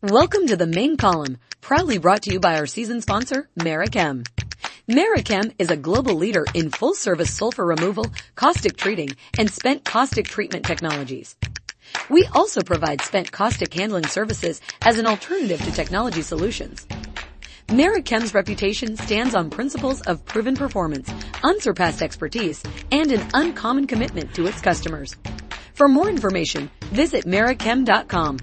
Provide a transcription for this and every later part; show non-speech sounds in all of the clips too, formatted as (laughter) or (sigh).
Welcome to the main column, proudly brought to you by our season sponsor, Merichem. Merichem is a global leader in full service sulfur removal, caustic treating, and spent caustic treatment technologies. We also provide spent caustic handling services as an alternative to technology solutions. Merichem's reputation stands on principles of proven performance, unsurpassed expertise, and an uncommon commitment to its customers. For more information, visit merichem.com.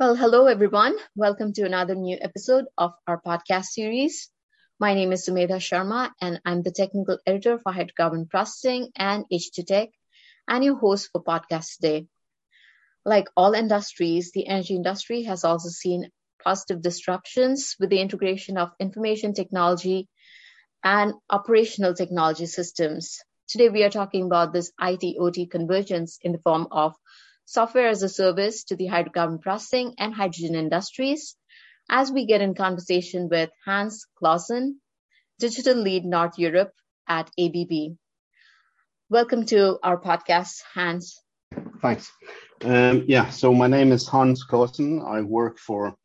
Well, hello everyone. Welcome to another new episode of our podcast series. My name is Sumedha Sharma and I'm the technical editor for hydrocarbon processing and H2 Tech and your host for podcast today. Like all industries, the energy industry has also seen positive disruptions with the integration of information technology and operational technology systems. Today we are talking about this IT OT convergence in the form of software as a service to the hydrocarbon processing and hydrogen industries as we get in conversation with Hans Claussen, Digital Lead North Europe at ABB. Welcome to our podcast, Hans. Thanks. Um, yeah, so my name is Hans Claussen. I work for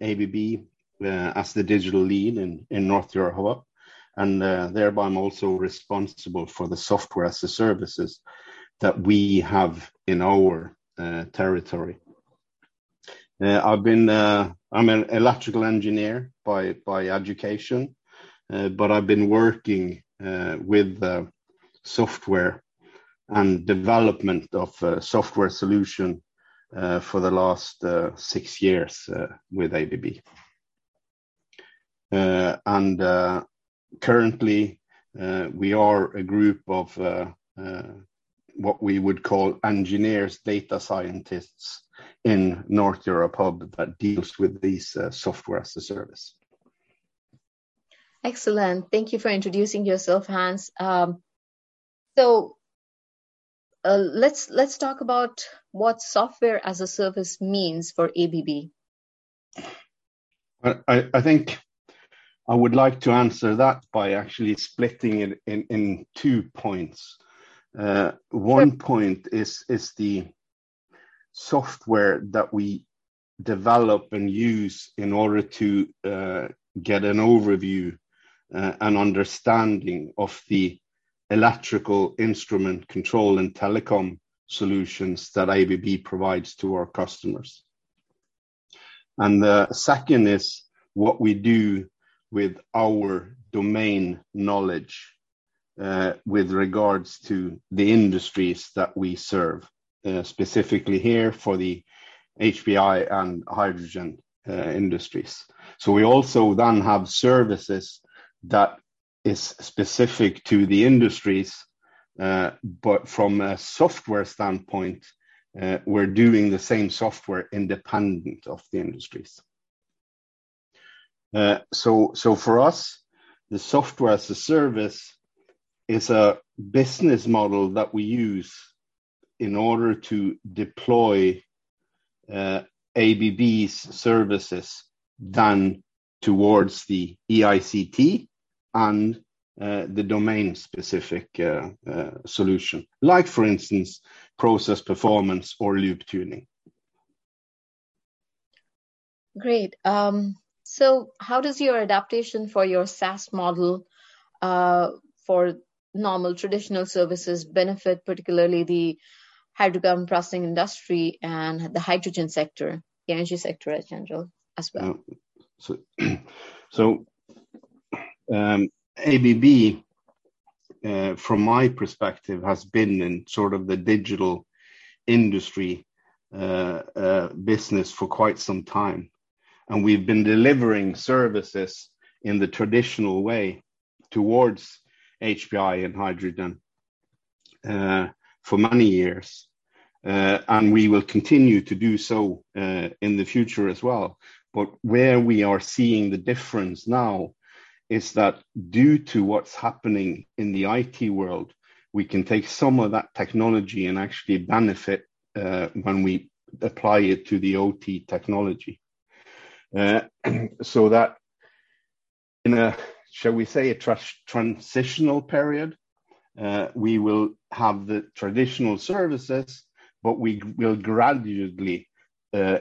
ABB uh, as the digital lead in, in North Europe, and uh, thereby I'm also responsible for the software as a services that we have in our Uh, territory. Uh, I've been uh, I'm an electrical engineer by by education, uh, but I've been working uh, with software and development of software solution for the last six years with ABB. And currently, we are a group of what we would call engineers, data scientists in North Europe Hub that deals with these uh, software as a service. Excellent. Thank you for introducing yourself, Hans. Um, so uh, let's let's talk about what software as a service means for ABB. I, I think I would like to answer that by actually splitting it in, in two points. Uh, one point is is the software that we develop and use in order to uh, get an overview uh, and understanding of the electrical instrument control and telecom solutions that ABB provides to our customers. And the second is what we do with our domain knowledge with regards to the industries that we serve, uh, specifically here for the HPI and hydrogen uh, industries. So we also then have services that is specific to the industries, but from a software standpoint, we're doing the same software independent of the industries. So, So for us, the software as a service is a business model that we use in order to deploy uh, ABB's services done towards the EICT and uh, the domain-specific uh, uh, solution, like, for instance, process performance or loop tuning. Great. Um, so how does your adaptation for your SaaS model uh, for normal traditional services benefit particularly the hydrocarbon processing industry and the hydrogen sector, the energy sector in general as well. so, (clears throat) so um, ABB, uh, from my perspective, has been in sort of the digital industry uh, uh, business for quite some time. And we've been delivering services in the traditional way towards HPI and hydrogen uh, for many years. Uh, and we will continue to do so uh, in the future as well. But where we are seeing the difference now is that due to what's happening in the IT world, we can take some of that technology and actually benefit when we apply it to the OT technology. (clears throat) So that in a shall we say, a tra- transitional period. Uh, we will have the traditional services, but we will gradually uh,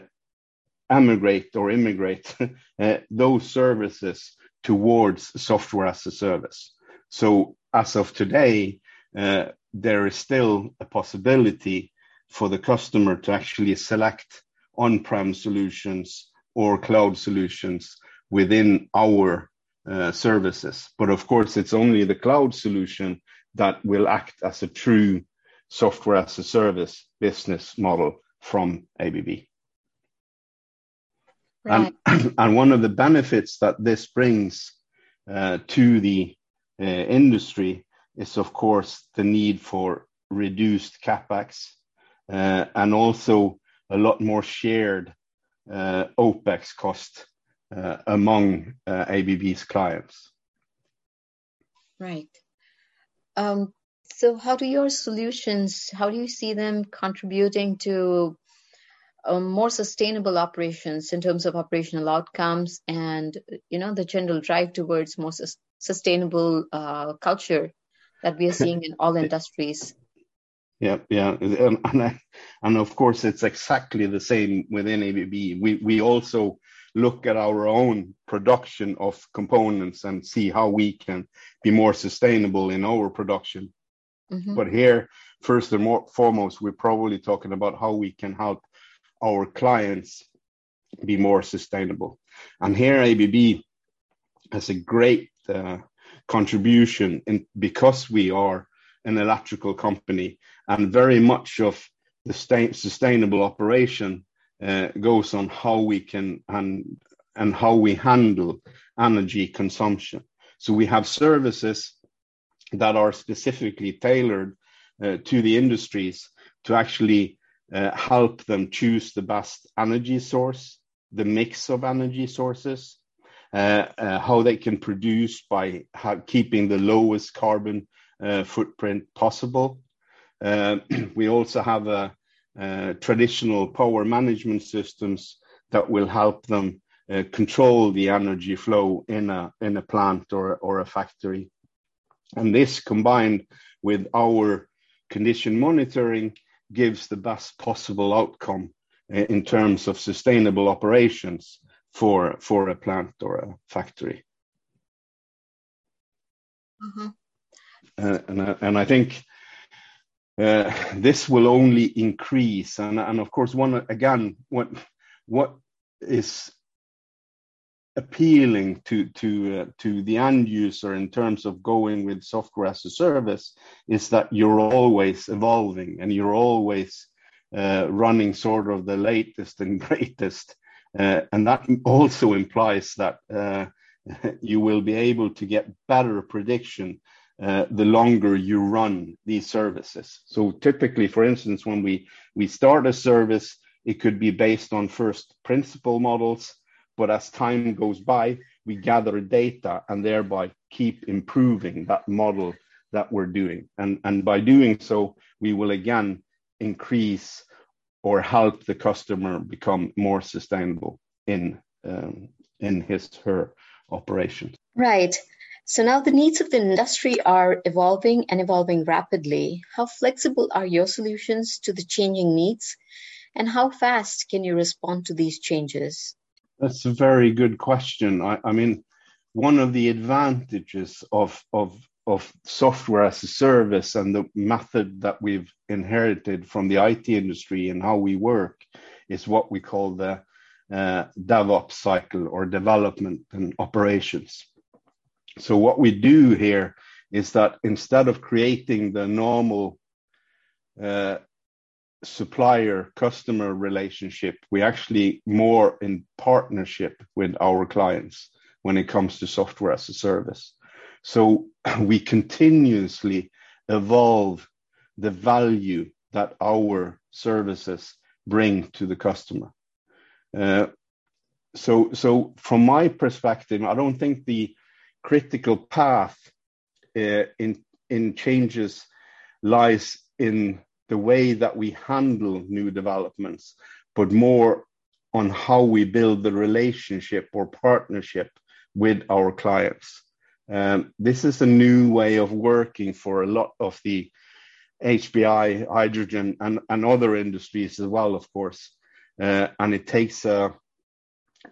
emigrate or immigrate (laughs) uh, those services towards software as a service. So as of today, uh, there is still a possibility for the customer to actually select on-prem solutions or cloud solutions within our uh, services. But of course, it's only the cloud solution that will act as a true software as a service business model from ABB. Right. And, (clears throat) and one of the benefits that this brings uh, to the uh, industry is, of course, the need for reduced capex uh, and also a lot more shared uh, OpEx cost among uh, ABB's clients. Right. Um, so, how do your solutions? How do you see them contributing to um, more sustainable operations in terms of operational outcomes and you know the general drive towards more su- sustainable uh, culture that we are (laughs) seeing in all industries yeah yeah and, and, and of course it's exactly the same within abb we we also look at our own production of components and see how we can be more sustainable in our production mm-hmm. but here first and more, foremost we're probably talking about how we can help our clients be more sustainable. And here ABB has a great uh, contribution in because we are an electrical company and very much of the sustainable operation goes on how we can and and how we handle energy consumption. So we have services that are specifically tailored uh, to the industries to actually uh, help them choose the best energy source, the mix of energy sources, uh, uh, how they can produce by keeping the lowest carbon uh, footprint possible. Uh, (clears throat) we also have a, a traditional power management systems that will help them uh, control the energy flow in a in a plant or or a factory. And this combined with our condition monitoring gives the best possible outcome in terms of sustainable operations for for a plant or a factory. Mm-hmm. Uh, and uh, and I think uh, this will only increase. And and of course, one again, what what is appealing to to uh, to the end user in terms of going with software as a service is that you're always evolving and you're always uh, running sort of the latest and (laughs) greatest uh, and that also implies that uh, (laughs) you will be able to get better prediction uh, the longer you run these services so typically for instance when we we start a service it could be based on first principle models but as time goes by, we gather data and thereby keep improving that model that we're doing. And, and by doing so, we will again increase or help the customer become more sustainable in um, in his her operations. Right. So now the needs of the industry are evolving and evolving rapidly. How flexible are your solutions to the changing needs? And how fast can you respond to these changes? That's a very good question. I, I mean, one of the advantages of, of, of software as a service and the method that we've inherited from the IT industry and how we work is what we call the uh, DevOps cycle or development and operations. So, what we do here is that instead of creating the normal uh, supplier customer relationship we actually more in partnership with our clients when it comes to software as a service. So (clears throat) we continuously evolve the value that our services bring to the customer. Uh, so so from my perspective i don't think the critical path uh, in in changes lies in the way that we handle new developments, but more on how we build the relationship or partnership with our clients. Um, this is a new way of working for a lot of the HPI, hydrogen, and, and other industries as well, of course. Uh, and it takes a,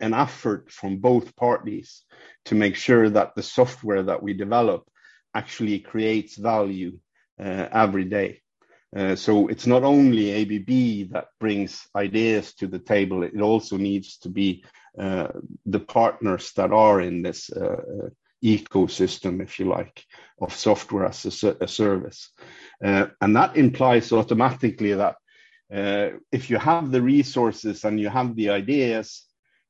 an effort from both parties to make sure that the software that we develop actually creates value uh, every day. Uh, so it's not only ABB that brings ideas to the table, it also needs to be uh, the partners that are in this uh, ecosystem, if you like, of software as a, a service. Uh, and that implies automatically that uh, if you have the resources and you have the ideas,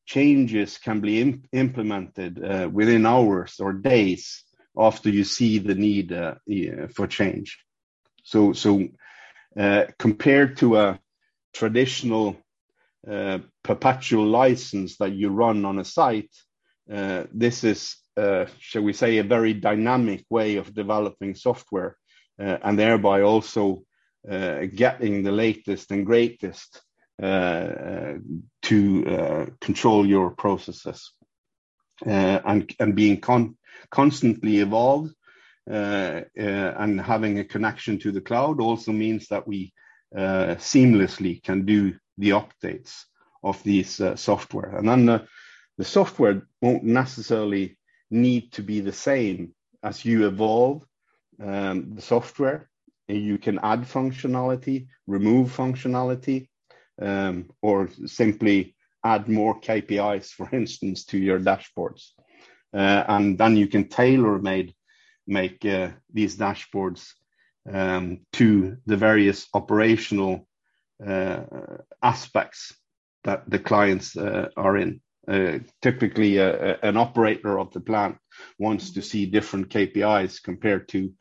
changes can be imp- implemented uh, within hours or days after you see the need uh, for change. So, so uh, compared to a traditional uh, perpetual license that you run on a site, this is uh, shall we say, a very dynamic way of developing software, uh, and thereby also uh, getting the latest and greatest uh, uh, to uh, control your processes, uh, and and being con- constantly evolved. Uh, uh, and having a connection to the cloud also means that we seamlessly can do the updates of these software. And then the, the software won't necessarily need to be the same as you evolve um, the software. You can add functionality, remove functionality, um, or simply add more KPIs, for instance, to your dashboards. Uh, and then you can tailor made make uh, these dashboards um, to the various operational uh, aspects that the clients uh, are in. Uh, typically, uh, an operator of the plant wants to see different KPIs compared to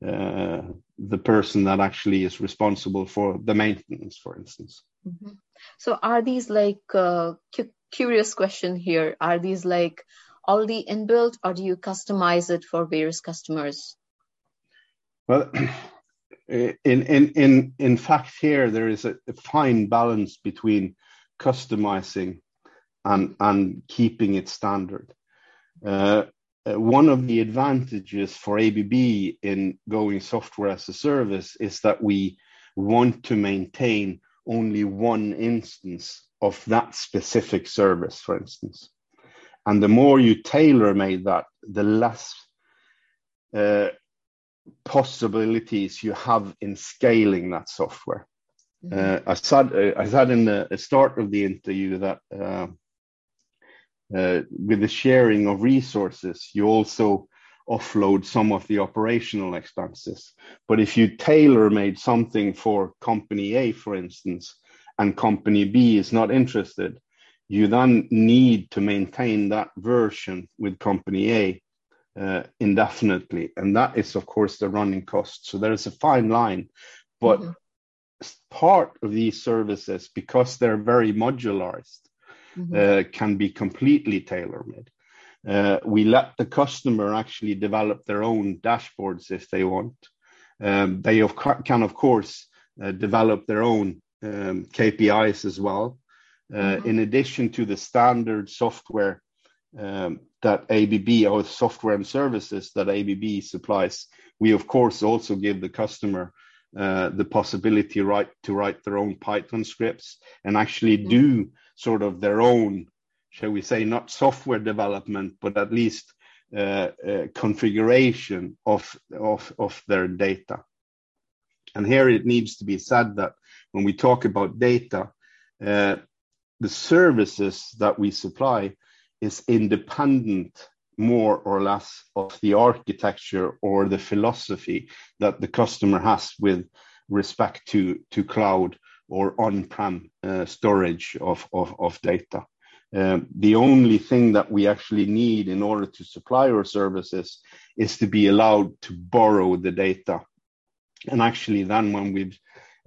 the person that actually is responsible for the maintenance, for instance. Mm-hmm. So, are these like uh, cu- curious question here? Are these like already inbuilt, or do you customize it for various customers? Well. (clears throat) In, in in in fact, here there is a, a fine balance between customizing and, and keeping it standard. Uh, uh, one of the advantages for ABB in going software as a service is that we want to maintain only one instance of that specific service, for instance. And the more you tailor made that, the less uh, possibilities you have in scaling that software. Mm-hmm. Uh, I said uh, I said in the start of the interview that uh, uh, with the sharing of resources, you also offload some of the operational expenses. But if you tailor made something for company A, for instance, and company B is not interested, you then need to maintain that version with company A uh, indefinitely. And that is, of course, the running cost. So there is a fine line. But mm-hmm. part of these services, because they're very modularized, mm-hmm. uh, can be completely tailor made. Uh, we let the customer actually develop their own dashboards if they want. Um, they of can, of course, uh, develop their own um, KPIs as well. Uh, mm-hmm. In addition to the standard software um, that ABB or software and services that ABB supplies, we of course also give the customer uh, the possibility right to write their own Python scripts and actually mm-hmm. do sort of their own, shall we say, not software development, but at least uh, uh, configuration of, of, of their data. And here it needs to be said that when we talk about data, uh, the services that we supply is independent more or less of the architecture or the philosophy that the customer has with respect to, to cloud or on-prem uh, storage of, of, of data. Um, the only thing that we actually need in order to supply our services is to be allowed to borrow the data. And actually, then when we've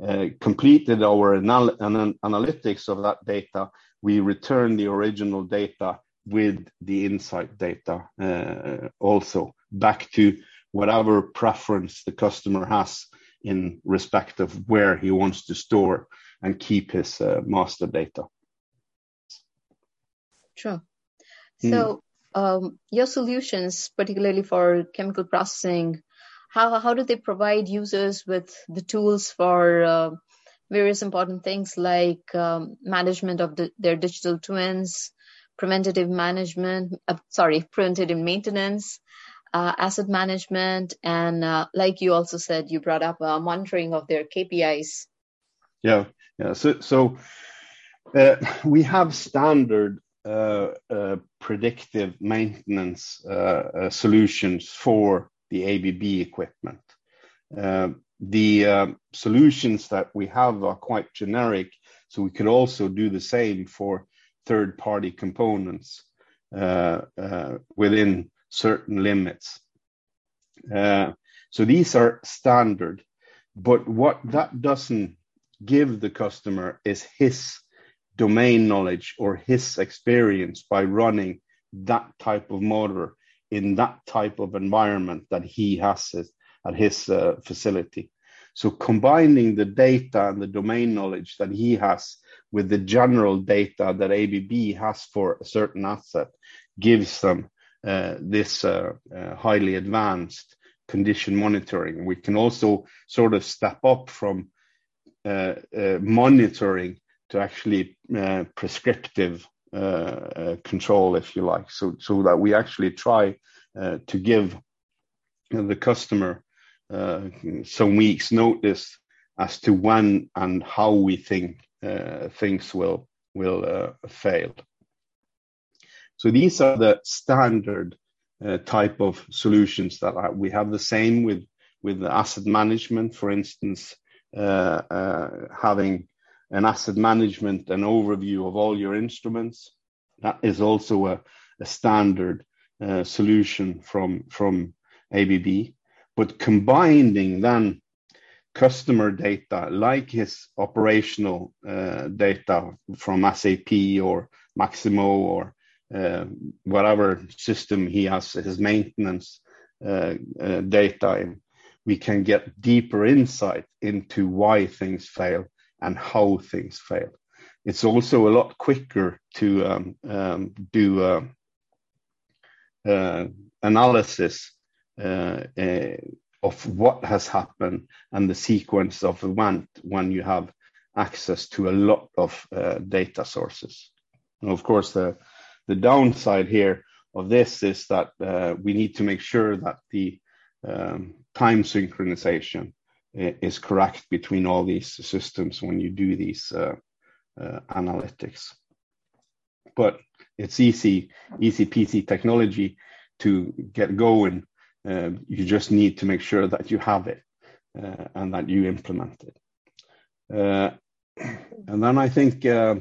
uh, completed our anal- anal- analytics of that data, we return the original data with the insight data uh, also back to whatever preference the customer has in respect of where he wants to store and keep his uh, master data. Sure. Hmm. So, um, your solutions, particularly for chemical processing, how how do they provide users with the tools for uh, various important things like um, management of the, their digital twins, preventative management, uh, sorry, preventative maintenance, uh, asset management, and uh, like you also said, you brought up uh, monitoring of their KPIs. Yeah, yeah. So, so uh, we have standard predictive maintenance uh, uh, solutions for the ABB equipment. Uh, the um, solutions that we have are quite generic, so we could also do the same for third-party components within certain limits. So these are standard, but what that doesn't give the customer is his domain knowledge or his experience by running that type of motor in that type of environment that he has at his uh, facility. So combining the data and the domain knowledge that he has with the general data that ABB has for a certain asset gives them uh, this uh, uh, highly advanced condition monitoring. We can also sort of step up from uh, uh, monitoring to actually uh, prescriptive control, if you like, so so that we actually try to give the customer some weeks notice as to when and how we think things will will fail. So these are the standard uh, type of solutions that we have the same with with asset management, for instance, uh, uh, having an asset management and overview of all your instruments. That is also a, a standard uh, solution from from ABB. But combining then customer data like his operational uh, data from SAP or Maximo or uh, whatever system he has his maintenance uh, uh, data in, we can get deeper insight into why things fail and how things fail. It's also a lot quicker to um, um, do uh, uh, analysis uh, uh of what has happened and the sequence of event when you have access to a lot of uh, data sources. And of course, the, the downside here of this is that uh, we need to make sure that the um, time synchronization is correct between all these systems when you do these uh, uh, analytics. But it's easy, easy PC technology to get going. Uh, you just need to make sure that you have it uh, and that you implement it. Uh, and then I think uh,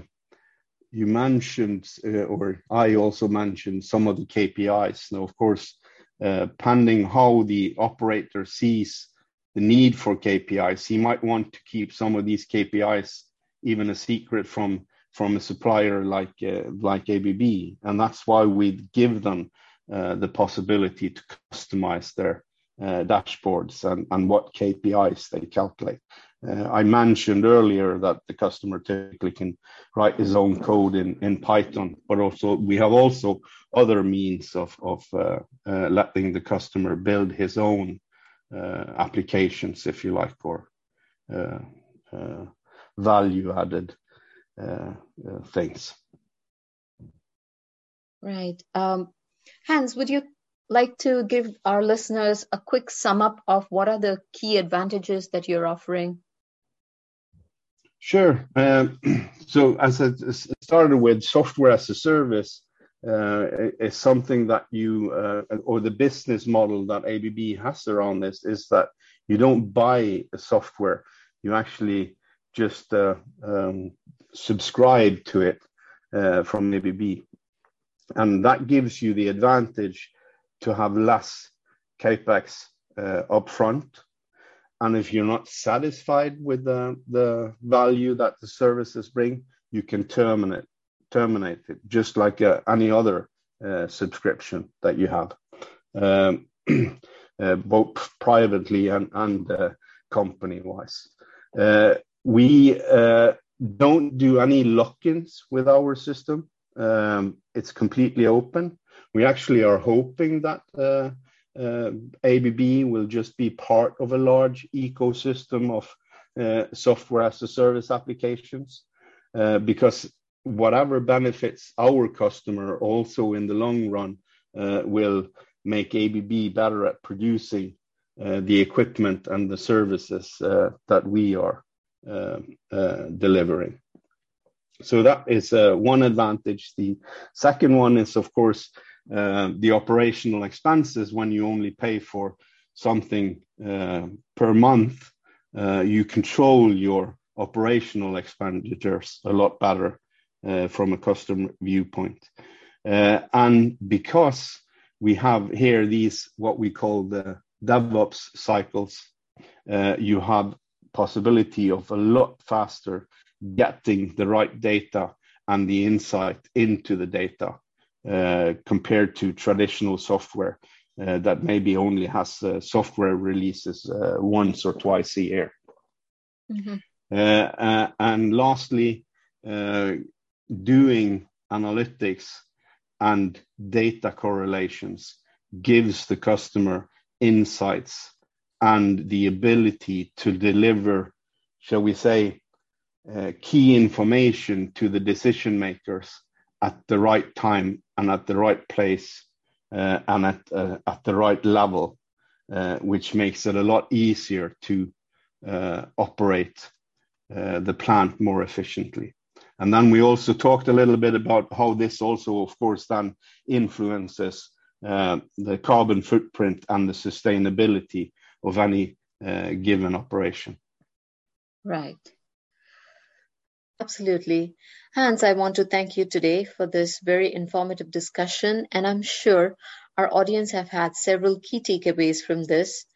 you mentioned, or I also mentioned some of the KPIs. Now, of course, uh, pending how the operator sees the need for KPIs, he might want to keep some of these KPIs even a secret from from a supplier like uh, like ABB, and that's why we give them uh, the possibility to customize their uh, dashboards and, and what KPIs they calculate. Uh, I mentioned earlier that the customer typically can write his own code in, in Python, but also we have also other means of, of uh, uh, letting the customer build his own applications, if you like, or uh, uh, value added things. Right. Um, Hans, would you like to give our listeners a quick sum up of what are the key advantages that you're offering? Sure. Um, (clears throat) so as I started with software as a service, uh, is something that you uh, or the business model that ABB has around this is that you don't buy a software, you actually just uh, um, subscribe to it uh, from ABB, and that gives you the advantage to have less capex uh, upfront. And if you're not satisfied with the, the value that the services bring, you can terminate terminate it just like uh, any other uh, subscription that you have, um, (clears throat) uh, both privately and, and uh, company wise. Uh, we uh, don't do any lock-ins with our system. Um, it's completely open. We actually are hoping that ABB will just be part of a large ecosystem of software as a service applications. Because whatever benefits our customer also in the long run uh, will make ABB better at producing uh, the equipment and the services uh, that we are um, delivering. So that is one advantage. The second one is, of course, the operational expenses. When you only pay for something per month, you control your operational expenditures a lot better Uh, from a customer viewpoint. Uh, and because we have here these, what we call the DevOps cycles, uh, you have possibility of a lot faster getting the right data and the insight into the data, compared to traditional software that maybe only has software releases once or twice a year. Mm-hmm. Lastly, doing analytics and data correlations gives the customer insights and the ability to deliver, shall we say, uh, key information to the decision makers at the right time and at the right place, uh, and uh, at the right level, which makes it a lot easier to operate the plant more efficiently. And then we also talked a little bit about how this also, of course, then influences uh, the carbon footprint and the sustainability of any uh, given operation. Right. Absolutely. Hans, I want to thank you today for this very informative discussion, and I'm sure our audience have had several key takeaways from this.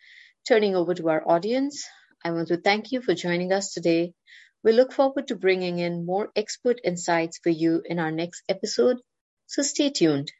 Turning over to our audience, I want to thank you for joining us today. We look forward to bringing in more expert insights for you in our next episode, so stay tuned.